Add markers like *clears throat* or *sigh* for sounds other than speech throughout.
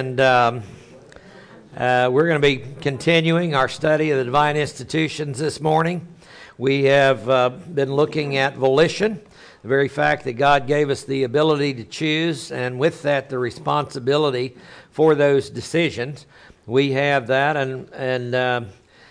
And um, uh, we're going to be continuing our study of the divine institutions this morning. We have uh, been looking at volition, the very fact that God gave us the ability to choose, and with that, the responsibility for those decisions. We have that, and, and uh,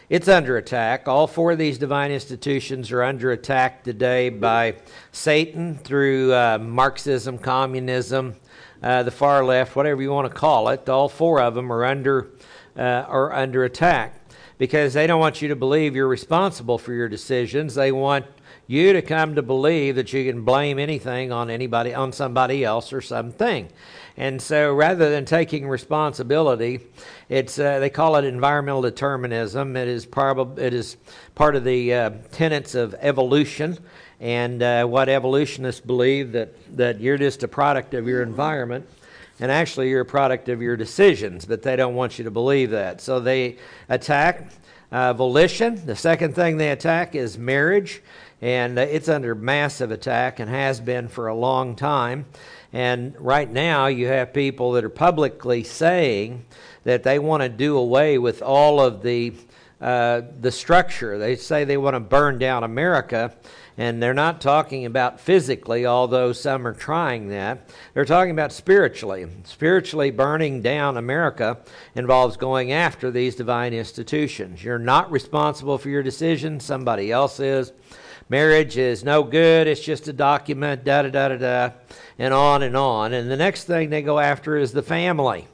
it's under attack. All four of these divine institutions are under attack today by Satan through uh, Marxism, communism uh, the far left, whatever you want to call it, all four of them are under, uh, are under attack because they don't want you to believe you're responsible for your decisions. They want you to come to believe that you can blame anything on anybody, on somebody else or something. And so rather than taking responsibility, it's, uh, they call it environmental determinism. It is, it is part of the uh, tenets of evolution and uh, what evolutionists believe that, that you're just a product of your environment and actually you're a product of your decisions but they don't want you to believe that. So they attack uh, volition. The second thing they attack is marriage and uh, it's under massive attack and has been for a long time. And right now you have people that are publicly saying that they want to do away with all of the uh, the structure. They say they want to burn down america and they're not talking about physically, although some are trying that. They're talking about spiritually. Spiritually burning down America involves going after these divine institutions. You're not responsible for your decisions, somebody else is. Marriage is no good, it's just a document, da da da da da, and on and on. And the next thing they go after is the family.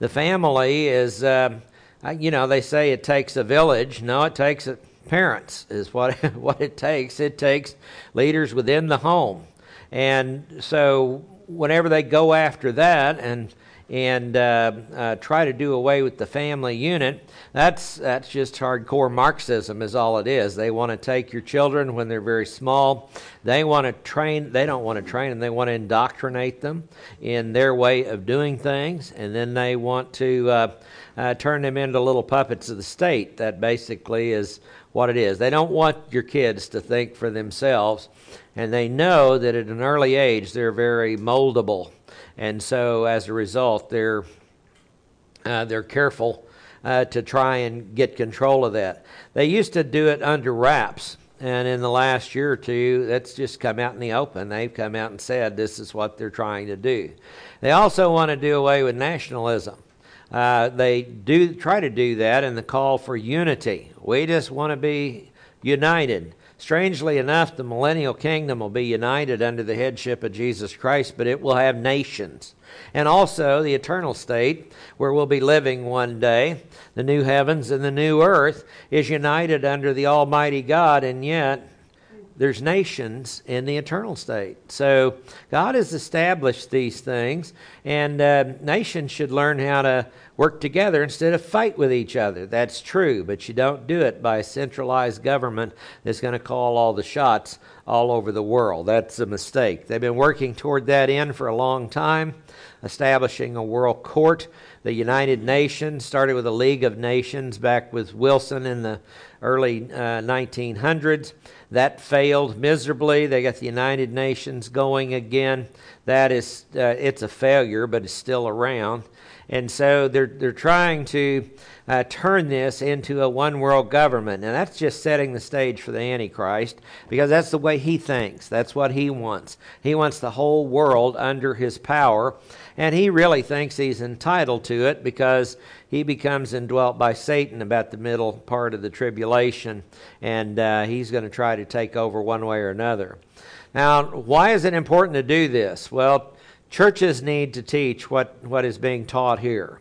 The family is, uh, you know, they say it takes a village. No, it takes a parents is what *laughs* what it takes. It takes leaders within the home, and so whenever they go after that and and uh, uh, try to do away with the family unit, that's that's just hardcore Marxism is all it is. They want to take your children when they're very small. They want to train. They don't want to train them. They want to indoctrinate them in their way of doing things, and then they want to uh, uh turn them into little puppets of the state. That basically is what it is. They don't want your kids to think for themselves, and they know that at an early age they're very moldable, and so as a result they're uh, they're careful uh, to try and get control of that. They used to do it under wraps. And in the last year or two, that's just come out in the open. They've come out and said this is what they're trying to do. They also want to do away with nationalism. Uh, they do try to do that in the call for unity. We just want to be united. Strangely enough, the millennial kingdom will be united under the headship of Jesus Christ, but it will have nations. And also the eternal state, where we'll be living one day, the new heavens and the new earth, is united under the Almighty God, and yet there's nations in the eternal state. So God has established these things, and uh, nations should learn how to work together instead of fight with each other. That's true, but you don't do it by a centralized government that's going to call all the shots all over the world. That's a mistake. They've been working toward that end for a long time, establishing a world court. The United Nations started with a League of Nations back with Wilson in the early uh, 1900s. That failed miserably. They got the United Nations going again. That is, uh, it's a failure, but it's still around. And so they're, they're trying to uh, turn this into a one world government. And that's just setting the stage for the Antichrist because that's the way he thinks. That's what he wants. He wants the whole world under his power. And he really thinks he's entitled to it because he becomes indwelt by Satan about the middle part of the tribulation, and uh, he's going to try to take over one way or another. Now, why is it important to do this? Well, churches need to teach what, what is being taught here.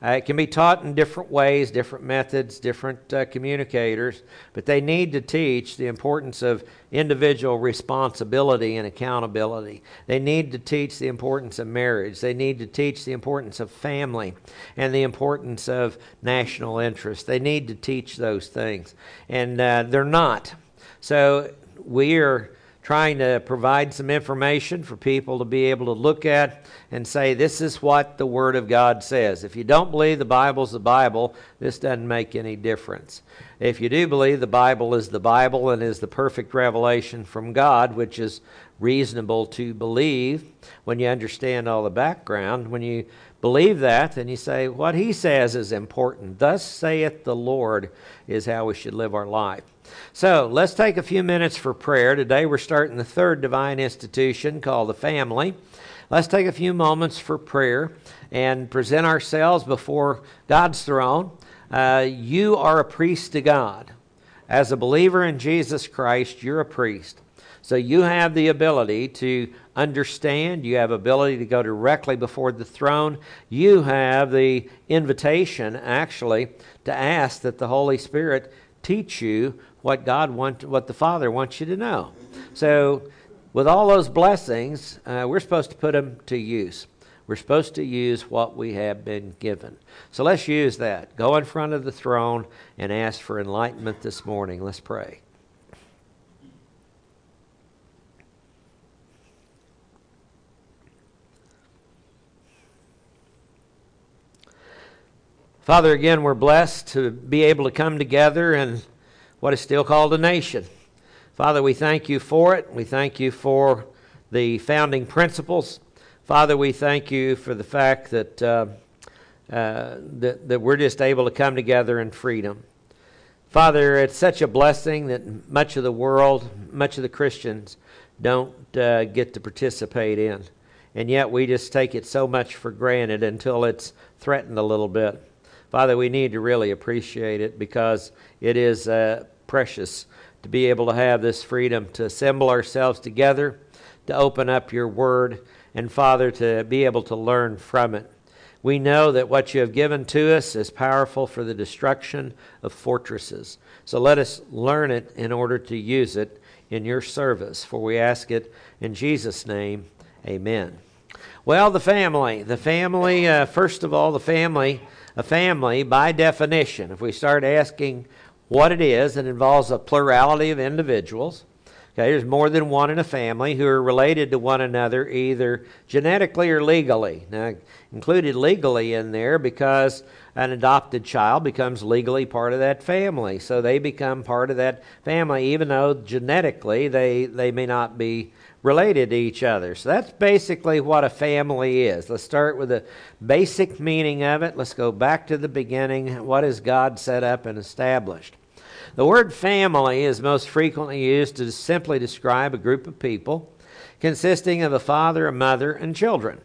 Uh, it can be taught in different ways, different methods, different uh, communicators, but they need to teach the importance of individual responsibility and accountability. They need to teach the importance of marriage. They need to teach the importance of family and the importance of national interest. They need to teach those things, and uh, they're not. So we are trying to provide some information for people to be able to look at and say, this is what the Word of God says. If you don't believe the Bible's the Bible, this doesn't make any difference. If you do believe the Bible is the Bible and is the perfect revelation from God, which is reasonable to believe when you understand all the background. When you believe that, then you say, What he says is important. Thus saith the Lord, is how we should live our life. So let's take a few minutes for prayer. Today we're starting the third divine institution called the family. Let's take a few moments for prayer and present ourselves before God's throne. Uh, you are a priest to God. As a believer in Jesus Christ, you're a priest. So you have the ability to understand, you have ability to go directly before the throne. You have the invitation actually to ask that the Holy Spirit teach you what God wants, what the Father wants you to know. So with all those blessings, uh, we're supposed to put them to use. We're supposed to use what we have been given. So let's use that. Go in front of the throne and ask for enlightenment this morning. Let's pray. Father, again, we're blessed to be able to come together in what is still called a nation. Father, we thank you for it. We thank you for the founding principles. Father, we thank you for the fact that, uh, uh, that, that we're just able to come together in freedom. Father, it's such a blessing that much of the world, much of the Christians, don't uh, get to participate in. And yet we just take it so much for granted until it's threatened a little bit. Father, we need to really appreciate it because it is uh, precious to be able to have this freedom to assemble ourselves together, to open up your word, and Father, to be able to learn from it. We know that what you have given to us is powerful for the destruction of fortresses. So let us learn it in order to use it in your service. For we ask it in Jesus' name. Amen. Well, the family. The family, uh, first of all, the family a family, by definition, if we start asking what it is, it involves a plurality of individuals. Okay, there's more than one in a family who are related to one another either genetically or legally. Now, included legally in there because an adopted child becomes legally part of that family. So they become part of that family even though genetically they, they may not be related to each other. So that's basically what a family is. Let's start with the basic meaning of it. Let's go back to the beginning. What has God set up and established? The word family is most frequently used to simply describe a group of people consisting of a father, a mother, and children.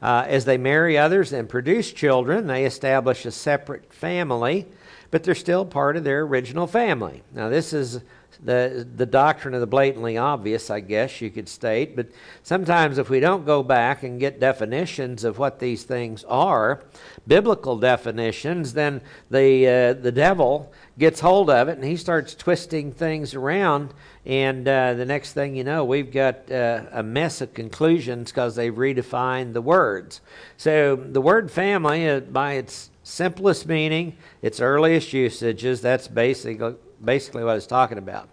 Uh, as they marry others and produce children, they establish a separate family, but they're still part of their original family. Now, this is the, the doctrine of the blatantly obvious, I guess you could state. But sometimes, if we don't go back and get definitions of what these things are, biblical definitions, then the, uh, the devil gets hold of it and he starts twisting things around. And uh, the next thing you know, we've got uh, a mess of conclusions because they've redefined the words. So, the word family, uh, by its simplest meaning, its earliest usages, that's basically basically what it's talking about.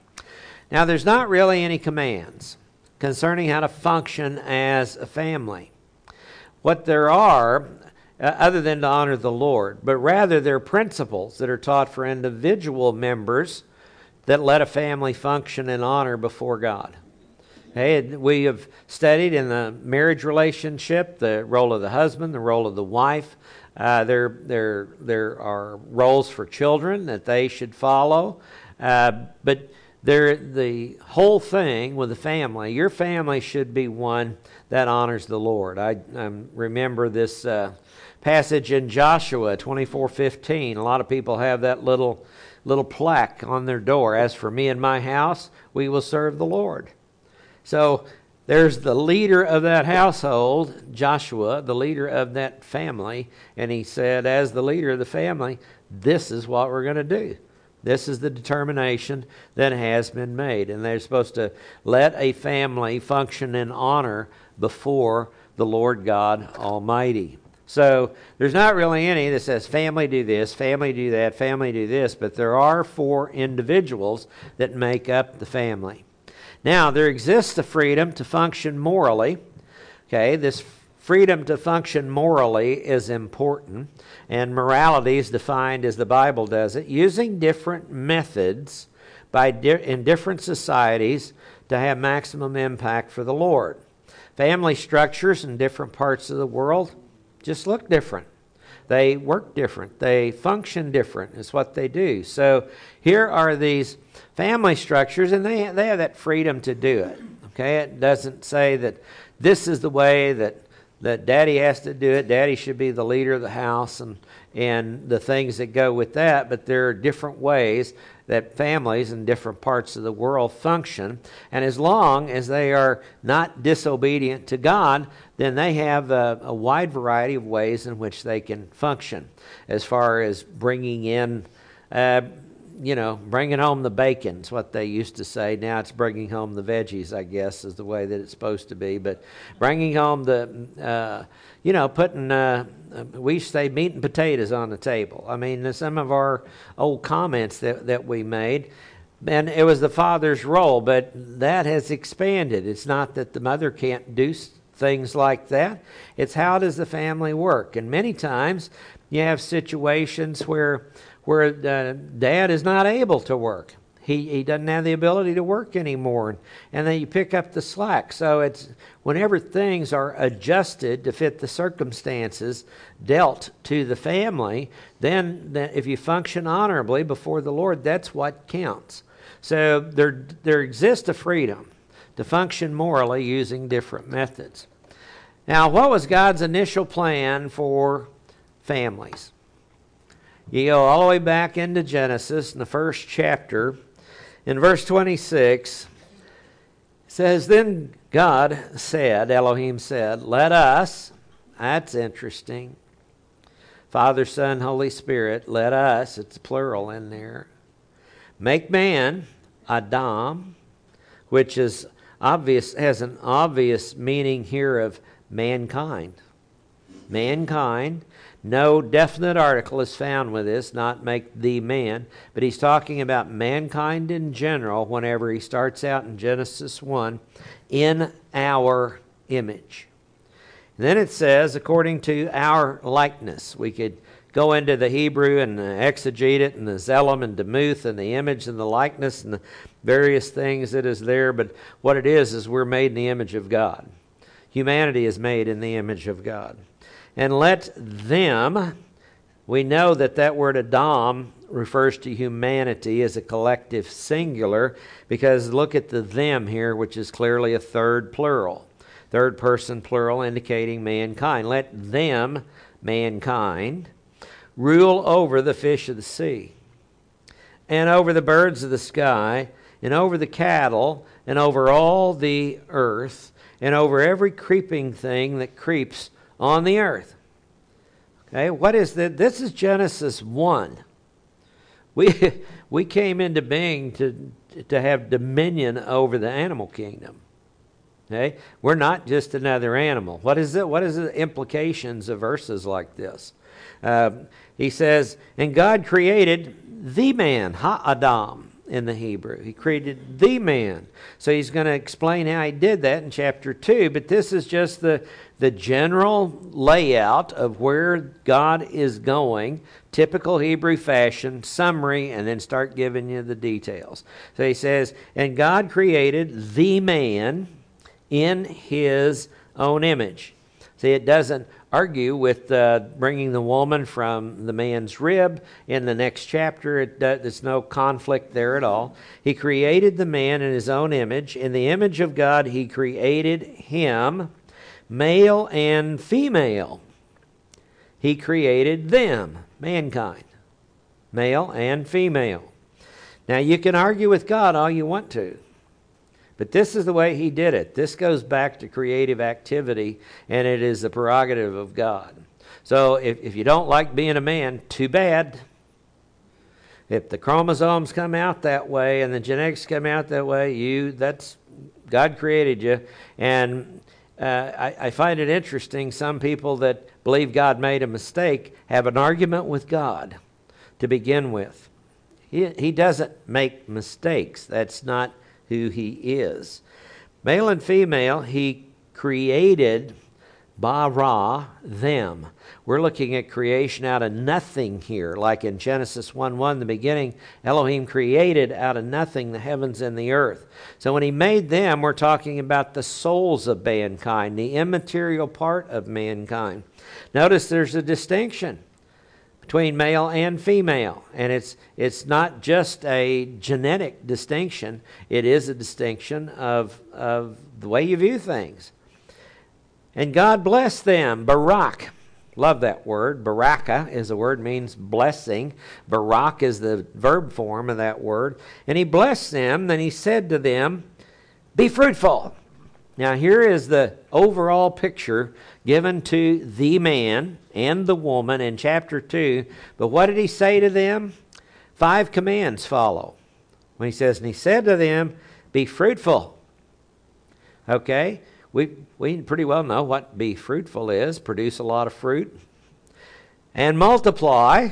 Now, there's not really any commands concerning how to function as a family. What there are, uh, other than to honor the Lord, but rather there are principles that are taught for individual members that let a family function in honor before God. Hey, we have studied in the marriage relationship the role of the husband, the role of the wife. Uh, there, there, there are roles for children that they should follow. Uh, but there, the whole thing with the family, your family should be one that honors the Lord. I, remember this uh, passage in Joshua 24:15. A lot of people have that little little plaque on their door. As for me and my house, we will serve the Lord. So there's the leader of that household, Joshua, the leader of that family, and he said, as the leader of the family, this is what we're going to do. This is the determination that has been made. And they're supposed to let a family function in honor before the Lord God Almighty. So there's not really any that says family do this, family do that, family do this, but there are four individuals that make up the family. Now, there exists the freedom to function morally. Okay, this freedom to function morally is important and morality is defined as the Bible does it, using different methods by di- in different societies to have maximum impact for the Lord. Family structures in different parts of the world just look different. They work different. They function different, is what they do. So here are these family structures, and they, they have that freedom to do it. Okay? It doesn't say that this is the way that, that daddy has to do it. Daddy should be the leader of the house and, and the things that go with that, but there are different ways that families in different parts of the world function. And as long as they are not disobedient to God, then they have a, a wide variety of ways in which they can function as far as bringing in. Uh, you know, bringing home the bacon is what they used to say. Now it's bringing home the veggies, I guess, is the way that it's supposed to be. But bringing home the, uh, you know, putting, uh, we used say meat and potatoes on the table. I mean, some of our old comments that, that we made, and it was the father's role, but that has expanded. It's not that the mother can't do things like that, it's how does the family work? And many times you have situations where where dad is not able to work. He, he doesn't have the ability to work anymore. And then you pick up the slack. So it's whenever things are adjusted to fit the circumstances dealt to the family, then, then if you function honorably before the Lord, that's what counts. So there, there exists a freedom to function morally using different methods. Now, what was God's initial plan for families? You go all the way back into Genesis in the first chapter. In verse 26, says, Then God said, Elohim said, Let us, that's interesting. Father, Son, Holy Spirit, let us, it's plural in there, make man, Adam, which is obvious, has an obvious meaning here of mankind. Mankind no definite article is found with this, not make the man, but he's talking about mankind in general whenever he starts out in Genesis 1 in our image. And then it says, according to our likeness. We could go into the Hebrew and exegete it and the Zelem and Demuth and the image and the likeness and the various things that is there, but what it is is we're made in the image of God. Humanity is made in the image of God and let them, we know that that word Adam refers to humanity as a collective singular because look at the them here, which is clearly a third plural. Third person plural indicating mankind. Let them, mankind, rule over the fish of the sea, and over the birds of the sky, and over the cattle, and over all the earth, and over every creeping thing that creeps on the earth. Okay, what is that? This is Genesis 1. We, *laughs* we came into being to, to have dominion over the animal kingdom. Okay? We're not just another animal. What is it? What is the implications of verses like this? Uh, he says, and God created the man, Ha Adam in the Hebrew. He created the man. So he's going to explain how he did that in chapter 2, but this is just the, the general layout of where God is going, typical Hebrew fashion, summary, and then start giving you the details. So he says, And God created the man in his own image. See, it doesn't argue with uh, bringing the woman from the man's rib in the next chapter. It, uh, there's no conflict there at all. He created the man in his own image. In the image of God, he created him, male and female. He created them, mankind, male and female. Now, you can argue with God all you want to. But this is the way he did it. This goes back to creative activity, and it is the prerogative of God. So if, if you don't like being a man, too bad. If the chromosomes come out that way and the genetics come out that way, you that's God created you. And uh, I, I find it interesting. Some people that believe God made a mistake have an argument with God to begin with. He, he doesn't make mistakes. That's not who he is. Male and female, he created bara them. We're looking at creation out of nothing here, like in Genesis 1 1, the beginning, Elohim created out of nothing the heavens and the earth. So when he made them, we're talking about the souls of mankind, the immaterial part of mankind. Notice there's a distinction between male and female, and it's, it's not just a genetic distinction, it is a distinction of, of the way you view things. And God blessed them, Barak. Love that word. Baraka is a word means blessing. Barak is the verb form of that word. And he blessed them, then he said to them, Be fruitful. Now, here is the overall picture given to the man and the woman in chapter 2. But what did he say to them? Five commands follow. When he says, And he said to them, Be fruitful. Okay? We, we pretty well know what be fruitful is produce a lot of fruit, and multiply,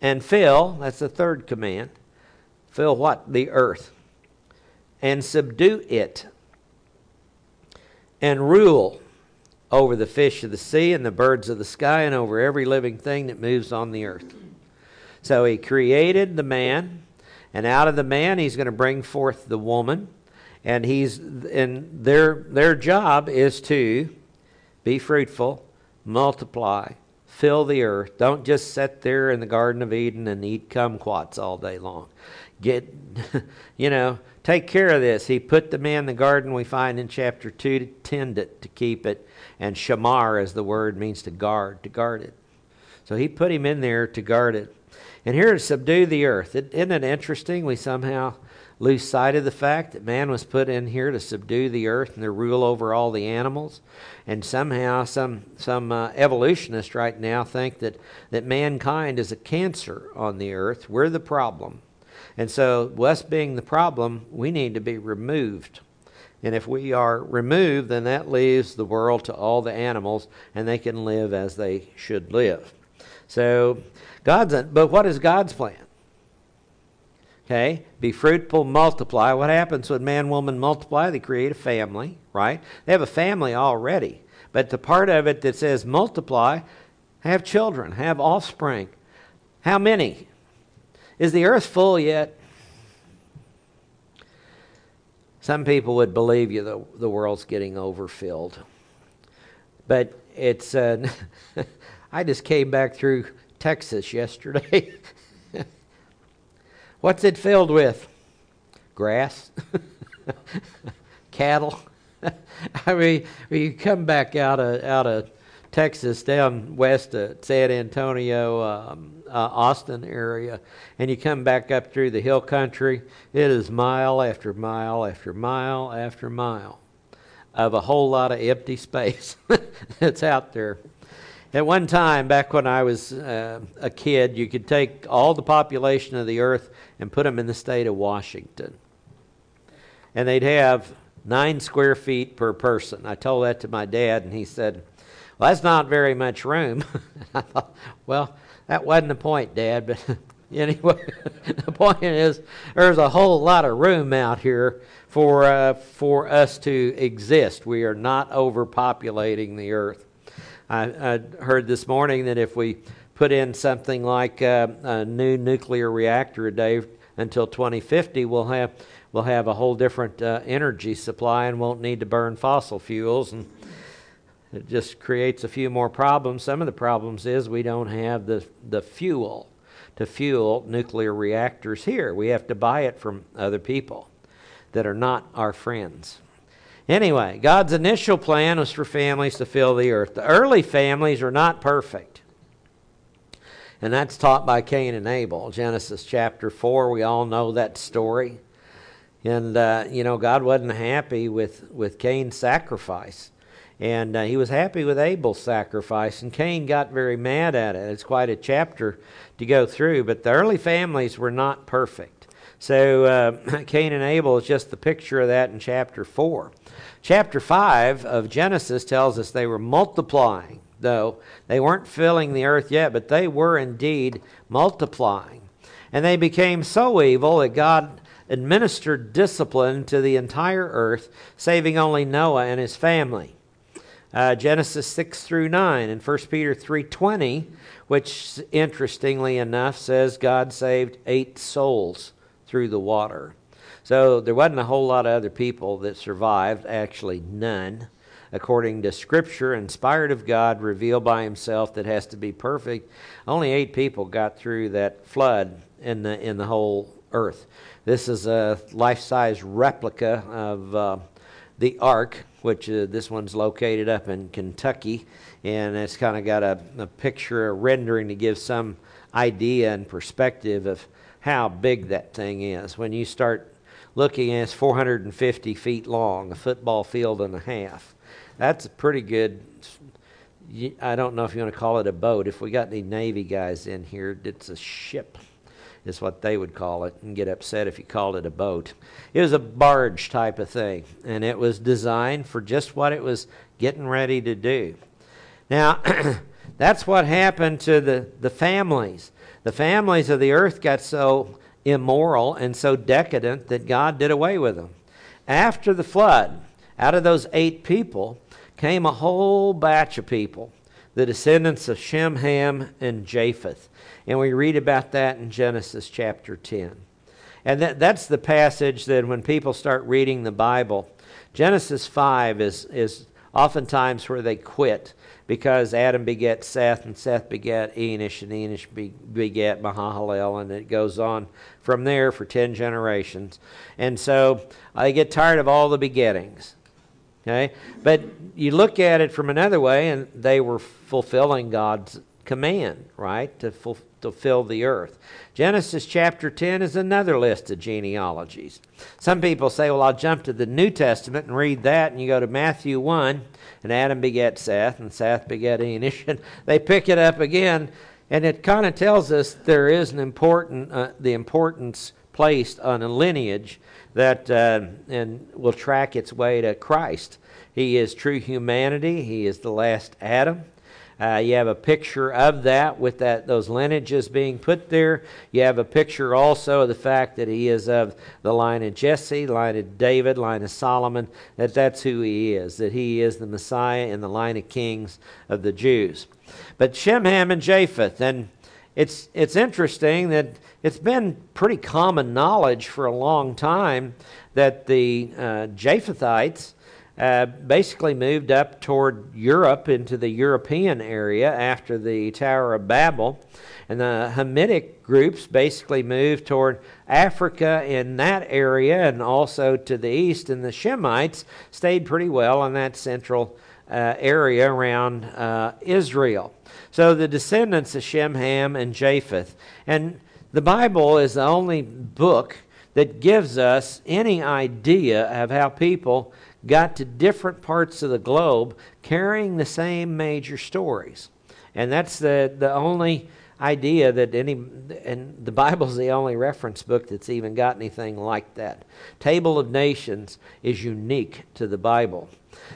and fill that's the third command. Fill what? The earth. And subdue it. And rule over the fish of the sea and the birds of the sky and over every living thing that moves on the earth. So he created the man, and out of the man he's going to bring forth the woman and he's and their their job is to be fruitful, multiply, fill the earth. Don't just sit there in the Garden of Eden and eat kumquats all day long. Get, *laughs* you know, take care of this. He put the man in the garden we find in chapter 2 to tend it, to keep it. And shamar, as the word means to guard, to guard it. So he put him in there to guard it. And here to subdue the earth. Isn't it interesting? We somehow lose sight of the fact that man was put in here to subdue the earth and to rule over all the animals. And somehow, some some uh, evolutionists right now think that that mankind is a cancer on the earth. We're the problem, and so us being the problem, we need to be removed. And if we are removed, then that leaves the world to all the animals, and they can live as they should live. So, God's but what is God's plan? Okay? Be fruitful, multiply. What happens when man, woman multiply? They create a family, right? They have a family already. But the part of it that says multiply, have children, have offspring. How many? Is the earth full yet? Some people would believe you the, the world's getting overfilled. But it's, uh, *laughs* I just came back through Texas yesterday. *laughs* What's it filled with? Grass? *laughs* Cattle? *laughs* I mean, when you come back out of out of Texas down west of San Antonio, um, uh, Austin area, and you come back up through the hill country, it is mile after mile after mile after mile of a whole lot of empty space *laughs* that's out there. At one time, back when I was uh, a kid, you could take all the population of the earth and put them in the state of Washington. And they'd have nine square feet per person. I told that to my dad, and he said, Well, that's not very much room. *laughs* I thought, Well, that wasn't the point, Dad, but *laughs* anyway, *laughs* the point is there's a whole lot of room out here for, uh, for us to exist. We are not overpopulating the earth. I, I heard this morning that if we put in something like uh, a new nuclear reactor a day until 2050, we'll have we'll have a whole different uh, energy supply and won't need to burn fossil fuels and it just creates a few more problems. Some of the problems is we don't have the the fuel to fuel nuclear reactors here. We have to buy it from other people that are not our friends. Anyway, God's initial plan was for families to fill the earth. The early families are not perfect. And that's taught by Cain and Abel. Genesis chapter 4, we all know that story. And, uh, you know, God wasn't happy with, with Cain's sacrifice. And uh, he was happy with Abel's sacrifice. And Cain got very mad at it. It's quite a chapter to go through. But the early families were not perfect. So uh, *clears throat* Cain and Abel is just the picture of that in chapter 4. Chapter 5 of Genesis tells us they were multiplying, though they weren't filling the earth yet, but they were indeed multiplying. And they became so evil that God administered discipline to the entire earth, saving only Noah and his family. uh, Genesis 6 through 9, and 1 Peter 3.20, which interestingly enough says God saved eight souls through the water. So there wasn't a whole lot of other people that survived, actually none. According to Scripture, inspired of God, revealed by Himself, that has to be perfect. Only eight people got through that flood in the in the whole earth. This is a life-size replica of uh, the Ark, which uh, this one's located up in Kentucky, and it's kind of got a, a picture, a rendering to give some idea and perspective of how big that thing is. When you start looking at it's 450 feet long, a football field and a half. That's a pretty good. I don't know if you want to call it a boat. If we got any Navy guys in here, it's a ship, is what they would call it, and get upset if you called it a boat. It was a barge type of thing, and it was designed for just what it was getting ready to do. Now, *clears throat* that's what happened to the, the families. The families of the earth got so immoral and so decadent that God did away with them. After the flood, out of those eight people came a whole batch of people, the descendants of Shem, Ham, and Japheth. And we read about that in Genesis chapter 10. And that, that's the passage that when people start reading the Bible, Genesis 5 is, is oftentimes where they quit because Adam begat Seth, and Seth begat Enosh, and Enosh begat Mahalalel, and it goes on from there for 10 generations. And so I get tired of all the begettings. Okay? But you look at it from another way, and they were fulfilling God's command, right? To fulfill to fill the earth. Genesis chapter 10 is another list of genealogies. Some people say, well, I'll jump to the New Testament and read that, and you go to Matthew 1, and Adam begat Seth, and Seth begat Enosh, *laughs* and they pick it up again, and it kind of tells us there is an important, uh, the importance placed on a lineage that uh, and will track its way to Christ. He is true humanity. He is the last Adam. Uh, you have a picture of that with that those lineages being put there. You have a picture also of the fact that he is of the line of Jesse, line of David, line of Solomon. That that's who he is. That he is the Messiah in the line of kings of the Jews. But Shem, Ham, and Japheth, and it's it's interesting that it's been pretty common knowledge for a long time that the uh, Japhethites uh, basically moved up toward Europe into the European area after the Tower of Babel. And the Hamitic groups basically moved toward Africa in that area and also to the east. And the Shemites stayed pretty well in that central uh, area around uh, Israel. So the descendants of Shem, Ham, and Japheth. And the Bible is the only book that gives us any idea of how people got to different parts of the globe carrying the same major stories. And that's the, the only idea that any, and the Bible's the only reference book that's even got anything like that. Table of Nations is unique to the Bible.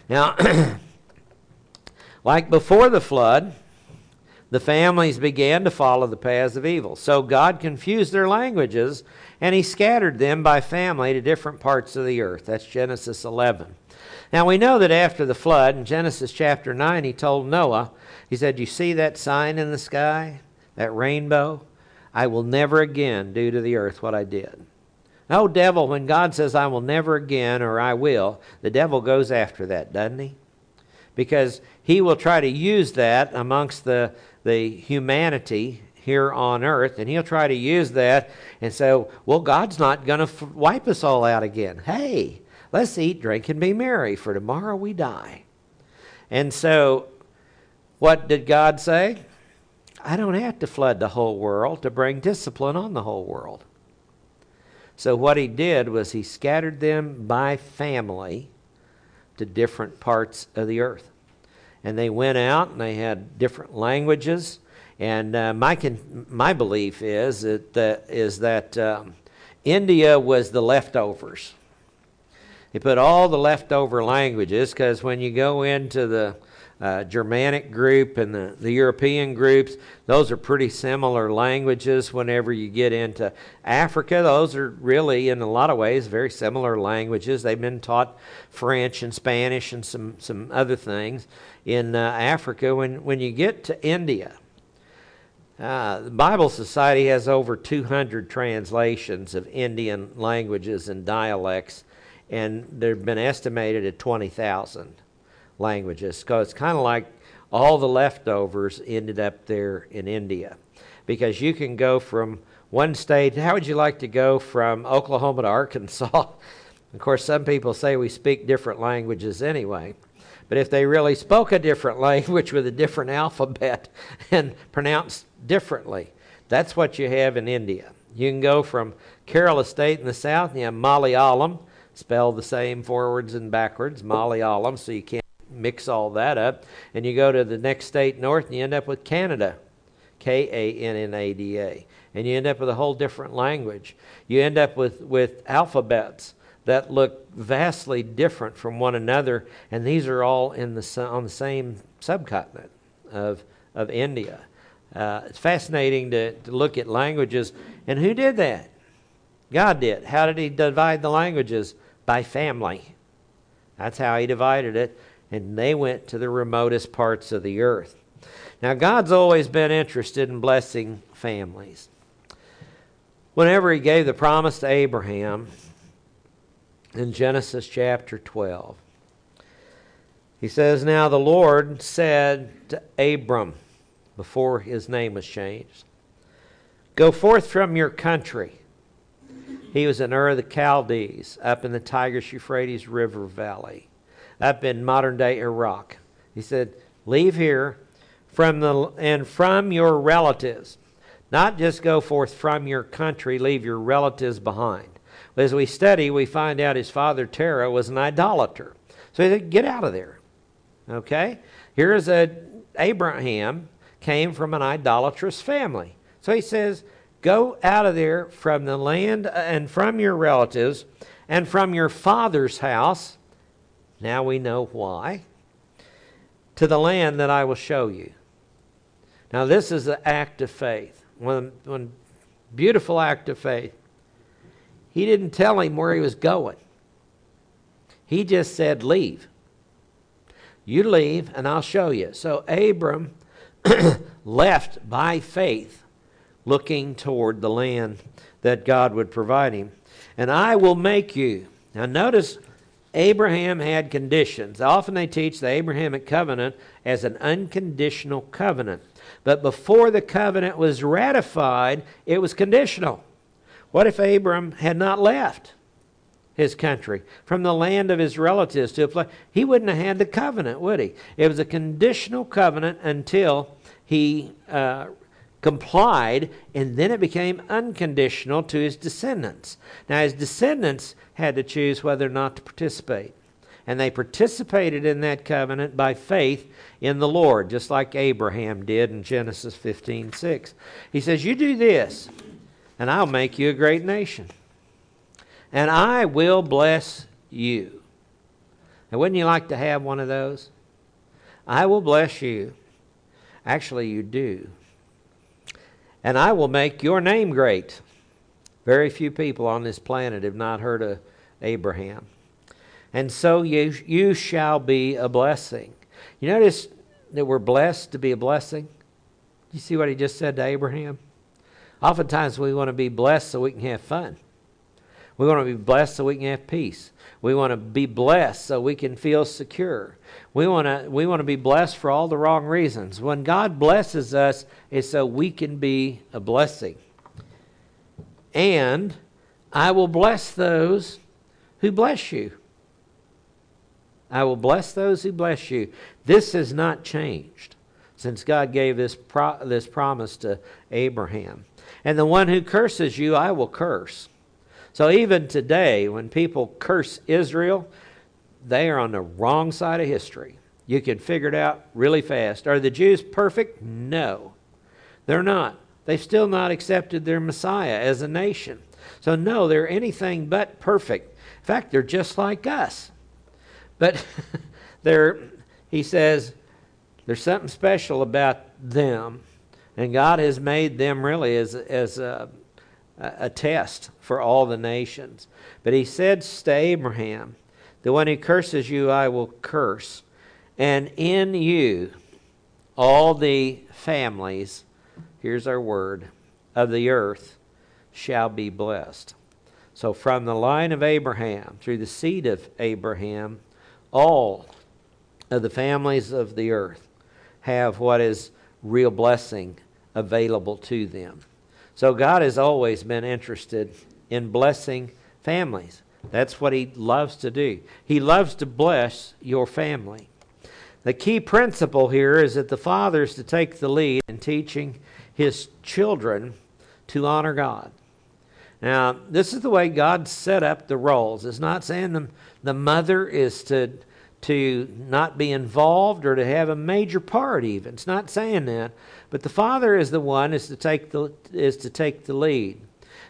Now, *clears throat* like before the flood, the families began to follow the paths of evil. So God confused their languages and he scattered them by family to different parts of the earth. That's Genesis 11. Now we know that after the flood, in Genesis chapter 9, he told Noah, he said, You see that sign in the sky, that rainbow? I will never again do to the earth what I did. No, devil, when God says, I will never again or I will, the devil goes after that, doesn't he? Because he will try to use that amongst the, the humanity here on earth, and he'll try to use that and say, well, God's not going to f- wipe us all out again. Hey, let's eat, drink, and be merry, for tomorrow we die. And so, what did God say? I don't have to flood the whole world to bring discipline on the whole world. So, what he did was he scattered them by family to different parts of the earth. And they went out and they had different languages and uh, my, con- my belief is that, uh, is that um, India was the leftovers. They put all the leftover languages because when you go into the uh, Germanic group and the, the European groups, those are pretty similar languages. Whenever you get into Africa, those are really, in a lot of ways, very similar languages. They've been taught French and Spanish and some, some other things in uh, Africa. When, when you get to India, uh, the Bible Society has over 200 translations of Indian languages and dialects, and they've been estimated at 20,000 languages. So it's kind of like all the leftovers ended up there in India. Because you can go from one state, how would you like to go from Oklahoma to Arkansas? *laughs* of course, some people say we speak different languages anyway. But if they really spoke a different language with a different alphabet *laughs* and pronounced differently, that's what you have in India. You can go from Kerala State in the south, and you have Malayalam, spelled the same forwards and backwards, Malayalam, so you can't mix all that up. And you go to the next state north and you end up with Kannada, K A N N A D A. And you end up with a whole different language. You end up with, with alphabets that look vastly different from one another, and these are all in the, on the same subcontinent of, of India. Uh, it's fascinating to, to look at languages. And who did that? God did. How did He divide the languages? By family. That's how He divided it and they went to the remotest parts of the earth. Now, God's always been interested in blessing families. Whenever He gave the promise to Abraham in Genesis chapter 12, He says, Now the Lord said to Abram, before his name was changed, Go forth from your country. He was in Ur of the Chaldees, up in the Tigris Euphrates River Valley up in modern day Iraq. He said, Leave here from the, and from your relatives. Not just go forth from your country, leave your relatives behind. As we study, we find out his father Terah was an idolater. So he said, Get out of there. Okay? Here's a Abraham came from an idolatrous family. So he says, Go out of there from the land uh, and from your relatives and from your father's house now we know why. To the land that I will show you. Now, this is an act of faith. One, one beautiful act of faith. He didn't tell him where he was going, he just said, Leave. You leave, and I'll show you. So, Abram *clears throat* left by faith, looking toward the land that God would provide him. And I will make you. Now, notice Abraham had conditions. Often they teach the Abrahamic covenant as an unconditional covenant. But before the covenant was ratified, it was conditional. What if Abram had not left his country from the land of his relatives to a place? He wouldn't have had the covenant, would he? It was a conditional covenant until he uh, complied, and then it became unconditional to his descendants. Now, his descendants had to choose whether or not to participate. And they participated in that covenant by faith in the Lord, just like Abraham did in Genesis 15 6. He says, You do this, and I'll make you a great nation. And I will bless you. Now, wouldn't you like to have one of those? I will bless you. Actually, you do and I will make your name great. Very few people on this planet have not heard of Abraham. And so you, you shall be a blessing. You notice that we're blessed to be a blessing? You see what he just said to Abraham? Oftentimes we want to be blessed so we can have fun. We want to be blessed so we can have peace. We want to be blessed so we can feel secure. We want to we want to be blessed for all the wrong reasons. When God blesses us, it's so we can be a blessing. And I will bless those who bless you. I will bless those who bless you. This has not changed since God gave this, pro- this promise to Abraham. And the one who curses you, I will curse. So even today, when people curse Israel, they are on the wrong side of history. You can figure it out really fast. Are the Jews perfect? No, they're not. They've still not accepted their Messiah as a nation. So, no, they're anything but perfect. In fact, they're just like us. But *laughs* they're, he says, There's something special about them. And God has made them really as, as a, a test for all the nations. But he said to Abraham, The one who curses you, I will curse. And in you, all the families, here's our word, of the earth shall be blessed. So, from the line of Abraham, through the seed of Abraham, all of the families of the earth have what is real blessing available to them. So, God has always been interested in blessing families. That's what He loves to do. He loves to bless your family. The key principle here is that the father is to take the lead in teaching his children to honor God. Now, this is the way God set up the roles. It's not saying the, the mother is to, to not be involved or to have a major part even. It's not saying that. But the father is the one is to take the, is to take the lead.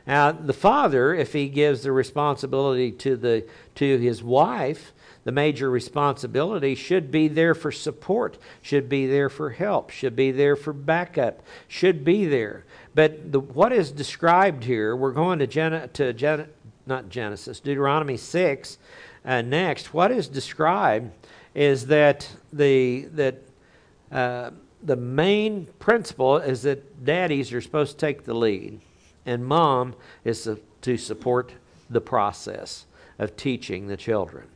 Now, the father, if he gives the responsibility to, the, to his wife, the major responsibility should be there for support, should be there for help, should be there for backup, should be there. But the, what is described here, we're going to, Gen, to Gen, not Genesis, Deuteronomy 6 uh, next. What is described is that the, that, uh, the main principle is that daddies are supposed to take the lead, and mom is to, to support the process of teaching the children.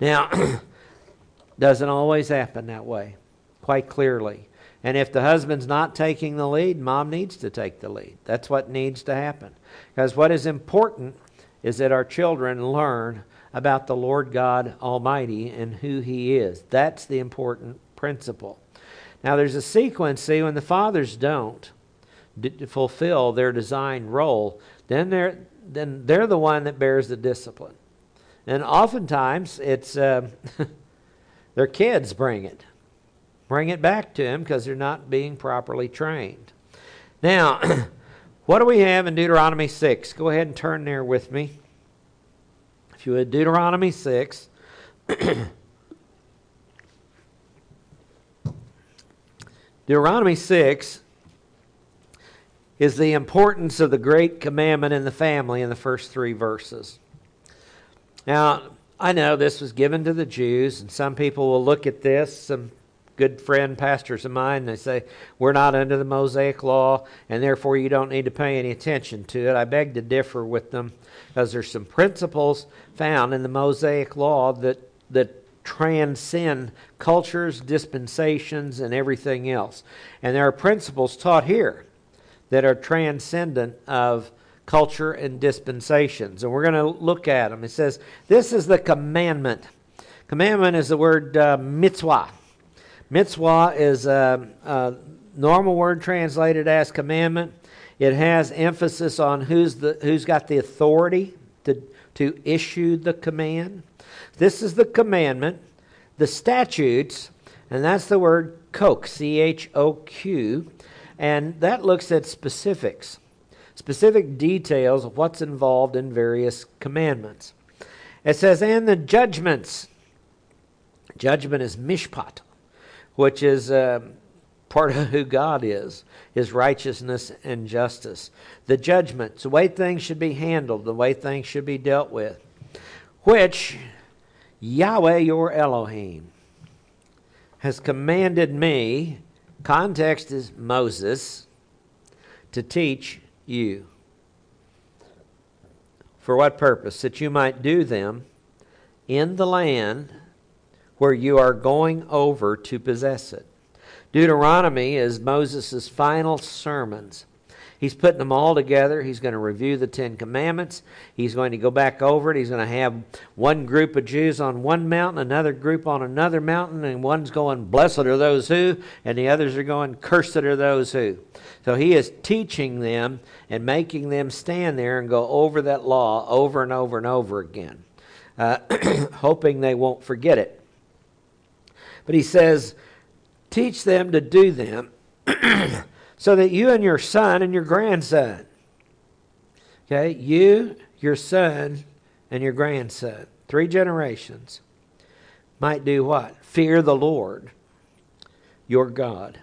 Now, *clears throat* doesn't always happen that way, quite clearly. And if the husband's not taking the lead, mom needs to take the lead. That's what needs to happen. Because what is important is that our children learn about the Lord God Almighty and who He is. That's the important principle. Now, there's a sequence, see, when the fathers don't fulfill their designed role, then they're, then they're the one that bears the discipline. And oftentimes it's uh, *laughs* their kids bring it. Bring it back to them because they're not being properly trained. Now, *clears throat* what do we have in Deuteronomy 6? Go ahead and turn there with me. You would, Deuteronomy 6. *clears throat* Deuteronomy 6 is the importance of the great commandment in the family in the first three verses. Now, I know this was given to the Jews, and some people will look at this, some good friend pastors of mine, they say, We're not under the Mosaic law, and therefore you don't need to pay any attention to it. I beg to differ with them because there's some principles found in the Mosaic law that, that transcend cultures, dispensations, and everything else. And there are principles taught here that are transcendent of culture and dispensations. And we're going to look at them. It says, This is the commandment. Commandment is the word uh, mitzvah. Mitzvah is a, a, normal word translated as commandment. It has emphasis on who's, the, who's got the authority to, to issue the command. This is the commandment. The statutes, and that's the word choq, C H O Q, and that looks at specifics specific details of what's involved in various commandments. It says, and the judgments. Judgment is mishpat, which is uh, part of who God is, his righteousness and justice. The judgments, the way things should be handled, the way things should be dealt with, which Yahweh your Elohim has commanded me, context is Moses, to teach you. For what purpose? That you might do them in the land where you are going over to possess it. Deuteronomy is Moses' final sermons. He's putting them all together. He's going to review the Ten Commandments. He's going to go back over it. He's going to have one group of Jews on one mountain, another group on another mountain, and one's going, Blessed are those who, and the others are going, Cursed are those who. So he is teaching them and making them stand there and go over that law over and over and over again, uh, *clears throat* hoping they won't forget it. But he says, Teach them to do them. *clears throat* so that you and your son and your grandson, okay, you, your son, and your grandson, three generations, might do what? Fear the Lord. your God.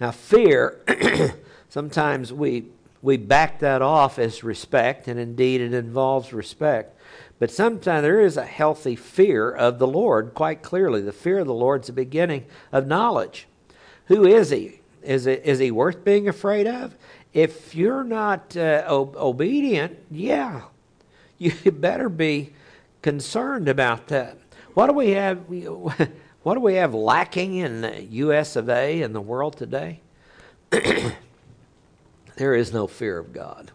Now, fear, *clears throat* sometimes we, we back that off as respect, and indeed it involves respect. But sometimes there is a healthy fear of the Lord, quite clearly. The fear of the Lord is the beginning of knowledge. Who is He? Is, it, is He worth being afraid of? If you're not uh, obedient, yeah, *laughs* you better be concerned about that. What do we have? *laughs* What do we have lacking in the U.S. of A. and the world today? *clears throat* there is no fear of God.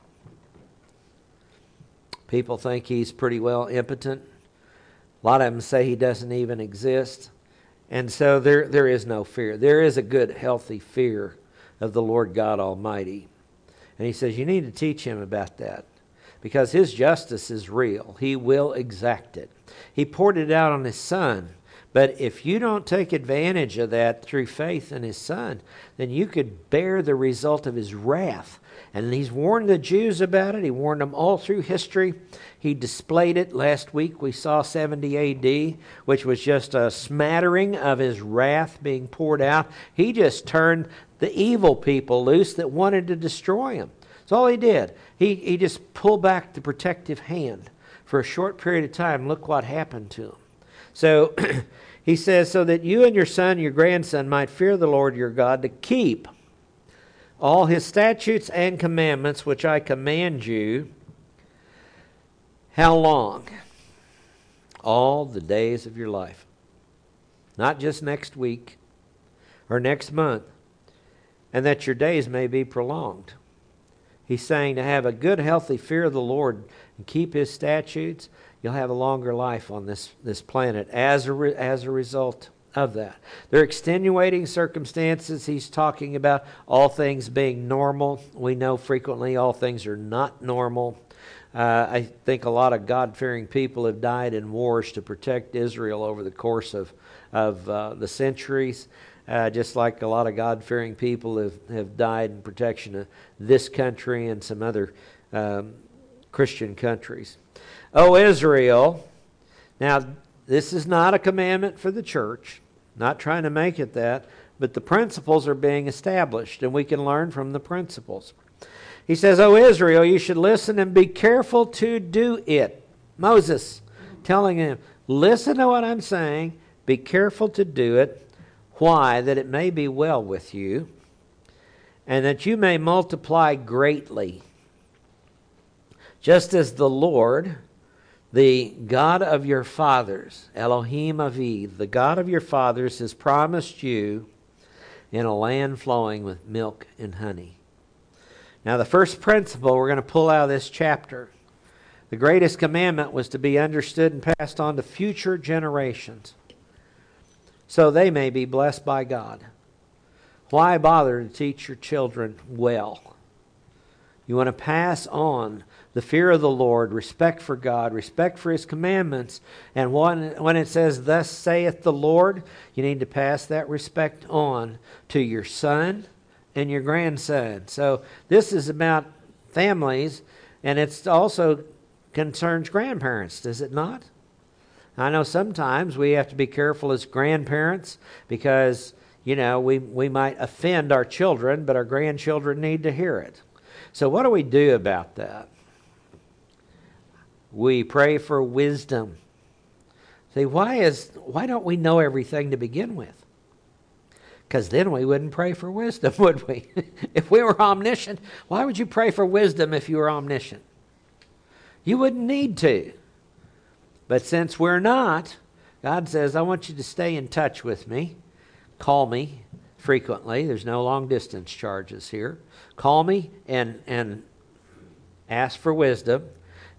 People think he's pretty well impotent. A lot of them say he doesn't even exist. And so there, there is no fear. There is a good, healthy fear of the Lord God Almighty. And he says, You need to teach him about that because his justice is real. He will exact it. He poured it out on his son but if you don't take advantage of that through faith in his son, then you could bear the result of his wrath. And he's warned the Jews about it. He warned them all through history. He displayed it last week. We saw 70 AD, which was just a smattering of his wrath being poured out. He just turned the evil people loose that wanted to destroy him. That's all he did. He, he just pulled back the protective hand for a short period of time. Look what happened to him. So *clears throat* he says, so that you and your son, your grandson, might fear the Lord your God to keep all his statutes and commandments which I command you. How long? All the days of your life. Not just next week or next month. And that your days may be prolonged. He's saying to have a good, healthy fear of the Lord and keep his statutes you'll have a longer life on this, this planet as a, re, as a result of that. There are extenuating circumstances. He's talking about all things being normal. We know frequently all things are not normal. Uh, I think a lot of God fearing people have died in wars to protect Israel over the course of, of uh, the centuries. Uh, just like a lot of God fearing people have, have died in protection of this country and some other um, Christian countries. O Israel. Now, this is not a commandment for the church, not trying to make it that, but the principles are being established, and we can learn from the principles. He says, O Israel, you should listen and be careful to do it. Moses telling him, Listen to what I'm saying, be careful to do it. Why? That it may be well with you, and that you may multiply greatly. Just as the Lord, the God of your fathers, Elohim Aviv, the God of your fathers, has promised you in a land flowing with milk and honey. Now, the first principle we're going to pull out of this chapter the greatest commandment was to be understood and passed on to future generations so they may be blessed by God. Why bother to teach your children well? You want to pass on the fear of the Lord, respect for God, respect for His commandments. And when, it says, Thus saith the Lord, you need to pass that respect on to your son and your grandson. So this is about families, and it also concerns grandparents, does it not? I know sometimes we have to be careful as grandparents because, you know, we, we might offend our children, but our grandchildren need to hear it. So, what do we do about that? We pray for wisdom. See, why is why don't we know everything to begin with? Because then we wouldn't pray for wisdom, *laughs* would we? if we were omniscient, why would you pray for wisdom if you were omniscient? You wouldn't need to. But since we're not, God says, I want you to stay in touch with me. Call me frequently. There's no long distance charges here. Call me and, and ask for wisdom.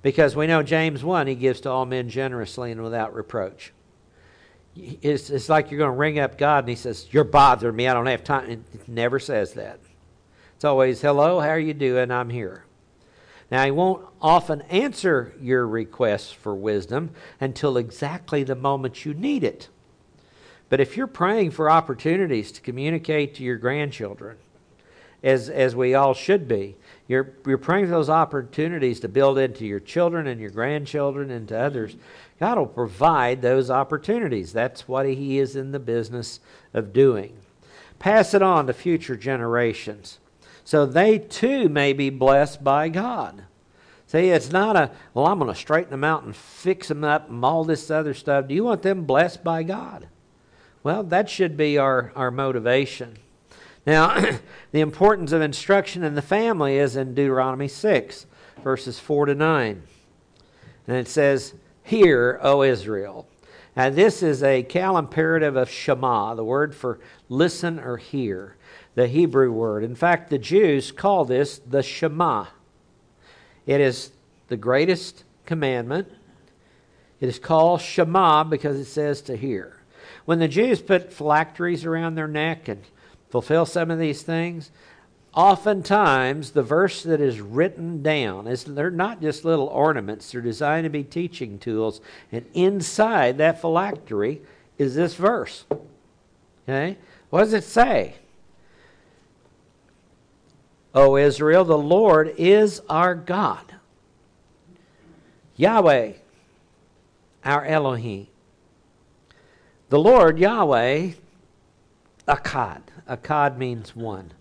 Because we know James 1, he gives to all men generously and without reproach. It's, it's like you're going to ring up God and he says, You're bothering me. I don't have time. It never says that. It's always, Hello, how are you doing? I'm here. Now, he won't often answer your requests for wisdom until exactly the moment you need it. But if you're praying for opportunities to communicate to your grandchildren, as, as we all should be, you're, you're praying for those opportunities to build into your children and your grandchildren and to others. God will provide those opportunities. That's what He is in the business of doing. pass it on to future generations so they too may be blessed by God. See, it's not a, well, I'm going to straighten them out and fix them up and all this other stuff. Do you want them blessed by God? Well, that should be our, our motivation. Now, *clears throat* the importance of instruction in the family is in Deuteronomy 6, verses 4 to 9. And it says, Hear, O Israel. Now, this is a Qal imperative of Shema, the word for listen or hear, the Hebrew word. In fact, the Jews call this the Shema. It is the greatest commandment. It is called Shema because it says to hear. When the Jews put phylacteries around their neck and fulfill some of these things, oftentimes the verse that is written down is they're not just little ornaments they're designed to be teaching tools and inside that phylactery is this verse. Okay? What does it say? O israel the lord is our god. Yahweh our elohim. The lord yahweh echad echad means one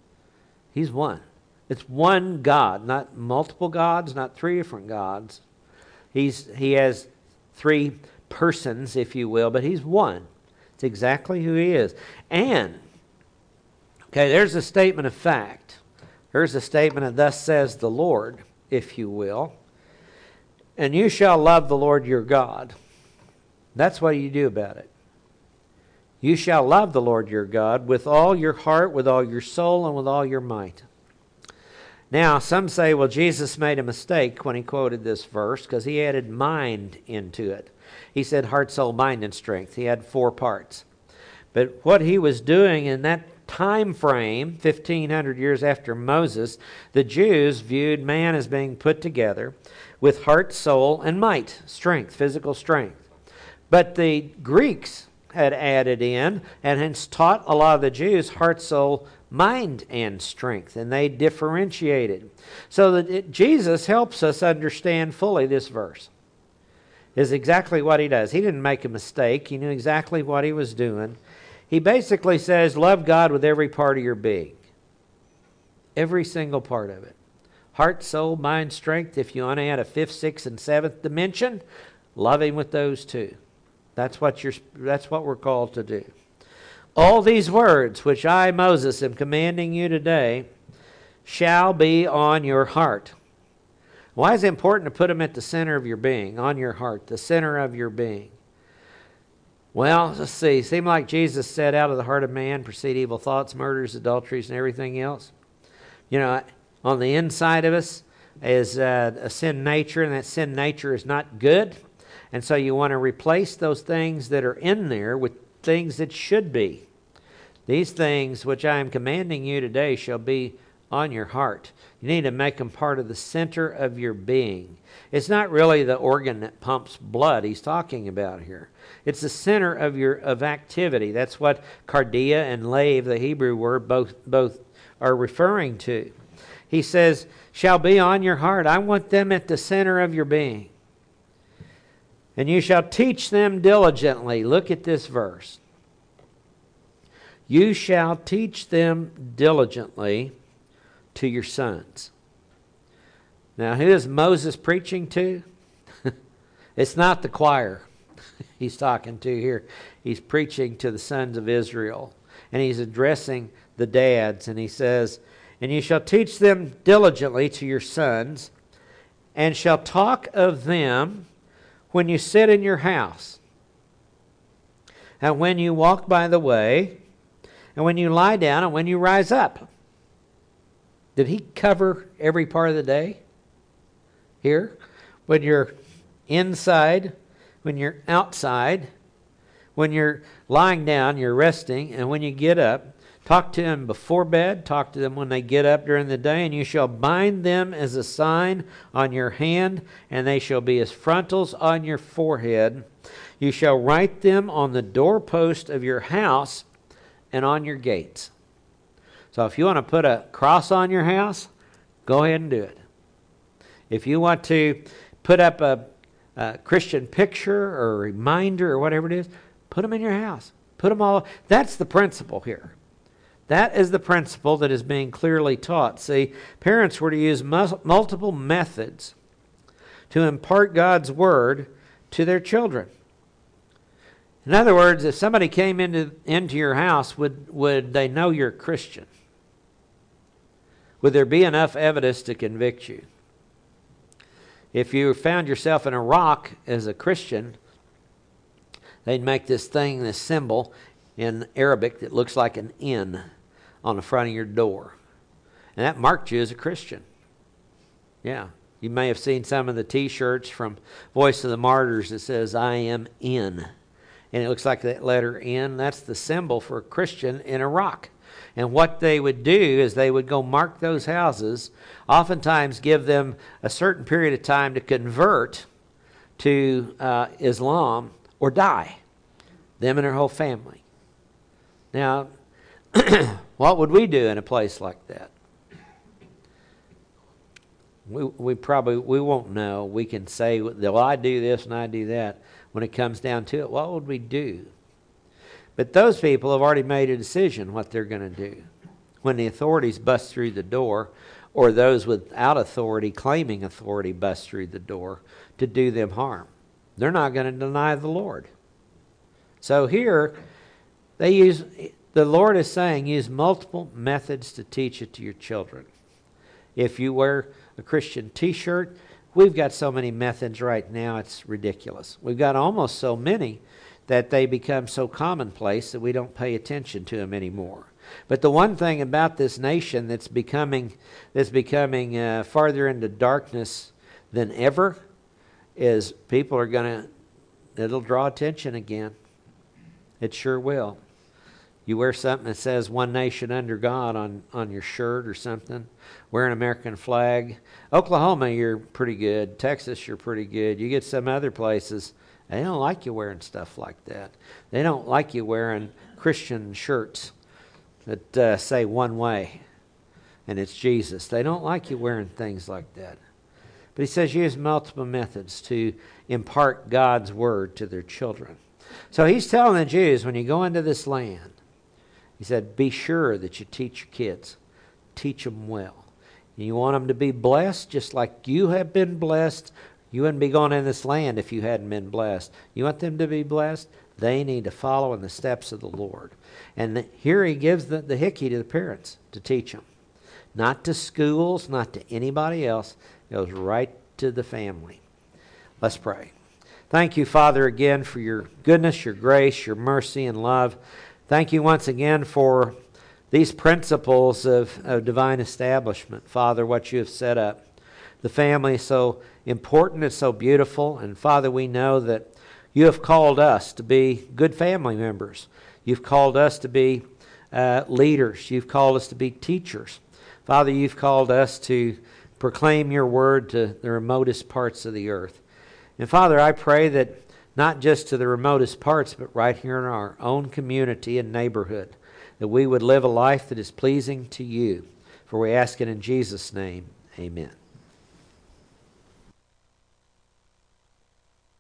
He's one. It's one God, not multiple gods, not three different gods. He's, he has three persons, if you will, but he's one. It's exactly who he is. And, okay, there's a statement of fact. There's a statement of thus says the Lord, if you will. And you shall love the Lord your God. That's what you do about it. You shall love the Lord your God with all your heart, with all your soul, and with all your might. Now, some say, well, Jesus made a mistake when he quoted this verse because he added mind into it. He said heart, soul, mind, and strength. He had four parts. But what he was doing in that time frame, 1500 years after Moses, the Jews viewed man as being put together with heart, soul, and might, strength, physical strength. But the Greeks had added in and hence taught a lot of the Jews heart, soul, mind, and strength, and they differentiated. So that it, Jesus helps us understand fully this verse. Is exactly what he does. He didn't make a mistake. He knew exactly what he was doing. He basically says, Love God with every part of your being. Every single part of it. Heart, soul, mind, strength. If you want to add a fifth, sixth, and seventh dimension, love him with those two. That's what, you're, that's what we're called to do. All these words which I, Moses, am commanding you today shall be on your heart. Why is it important to put them at the center of your being, on your heart, the center of your being? Well, let's see. It seemed like Jesus said, out of the heart of man proceed evil thoughts, murders, adulteries, and everything else. You know, on the inside of us is uh, a sin nature, and that sin nature is not good. And so you want to replace those things that are in there with things that should be. These things which I am commanding you today shall be on your heart. You need to make them part of the center of your being. It's not really the organ that pumps blood he's talking about here. It's the center of your of activity. That's what kardia and lave, the Hebrew word, both both are referring to. He says, shall be on your heart. I want them at the center of your being. And you shall teach them diligently. Look at this verse. You shall teach them diligently to your sons. Now, who is Moses preaching to? *laughs* it's not the choir *laughs* he's talking to here. He's preaching to the sons of Israel. And he's addressing the dads. And he says, And you shall teach them diligently to your sons, and shall talk of them when you sit in your house, and when you walk by the way, and when you lie down, and when you rise up. Did he cover every part of the day here? When you're inside, when you're outside, when you're lying down, you're resting, and when you get up, Talk to them before bed, talk to them when they get up during the day, and you shall bind them as a sign on your hand, and they shall be as frontals on your forehead. You shall write them on the doorpost of your house and on your gates. So if you want to put a cross on your house, go ahead and do it. If you want to put up a, a Christian picture or a reminder or whatever it is, put them in your house. Put them all. That's the principle here. That is the principle that is being clearly taught. See, parents were to use multiple methods to impart God's word to their children. In other words, if somebody came into, into your house, would, would they know you're Christian? Would there be enough evidence to convict you? If you found yourself in Iraq as a Christian, they'd make this thing, this symbol in Arabic that looks like an N on the front of your door. And that marked you as a Christian. Yeah. You may have seen some of the t shirts from Voice of the Martyrs that says, I am in. And it looks like that letter N. That's the symbol for a Christian in Iraq. And what they would do is they would go mark those houses, oftentimes give them a certain period of time to convert to uh, Islam or die, them and their whole family. Now, *clears throat* what would we do in a place like that? We, we probably we won't know. We can say, well, I do this and I do that. When it comes down to it, what would we do? But those people have already made a decision what they're going to do. When the authorities bust through the door, or those without authority claiming authority bust through the door to do them harm, they're not going to deny the Lord. So here, they use the Lord is saying use multiple methods to teach it to your children. If you wear a Christian t shirt, we've got so many methods right now, it's ridiculous. We've got almost so many that they become so commonplace that we don't pay attention to them anymore. But the one thing about this nation that's becoming that's becoming uh, farther into darkness than ever is people are going to it'll draw attention again. It sure will. You wear something that says one nation under God on, on your shirt or something. Wear an American flag. Oklahoma, you're pretty good. Texas, you're pretty good. You get some other places, they don't like you wearing stuff like that. They don't like you wearing Christian shirts that uh, say one way and it's Jesus. They don't like you wearing things like that. But he says use multiple methods to impart God's word to their children. So he's telling the Jews when you go into this land, he said, Be sure that you teach your kids, teach them well. You want them to be blessed just like you have been blessed. You wouldn't be going in this land if you hadn't been blessed. You want them to be blessed? They need to follow in the steps of the Lord. And the, here he gives the, the hickey to the parents to teach them. Not to schools, not to anybody else. It goes right to the family. Let's pray. Thank you, Father, again for your goodness, your grace, your mercy, and love. Thank you once again for these principles of, of divine establishment, Father, what you have set up. The family is so important, it's so beautiful, and Father, we know that you have called us to be good family members. You've called us to be uh, leaders. You've called us to be teachers. Father, you've called us to proclaim your word to the remotest parts of the earth. And Father, I pray that not just to the remotest parts, but right here in our own community and neighborhood, that we would live a life that is pleasing to you. For we ask it in Jesus' name. Amen.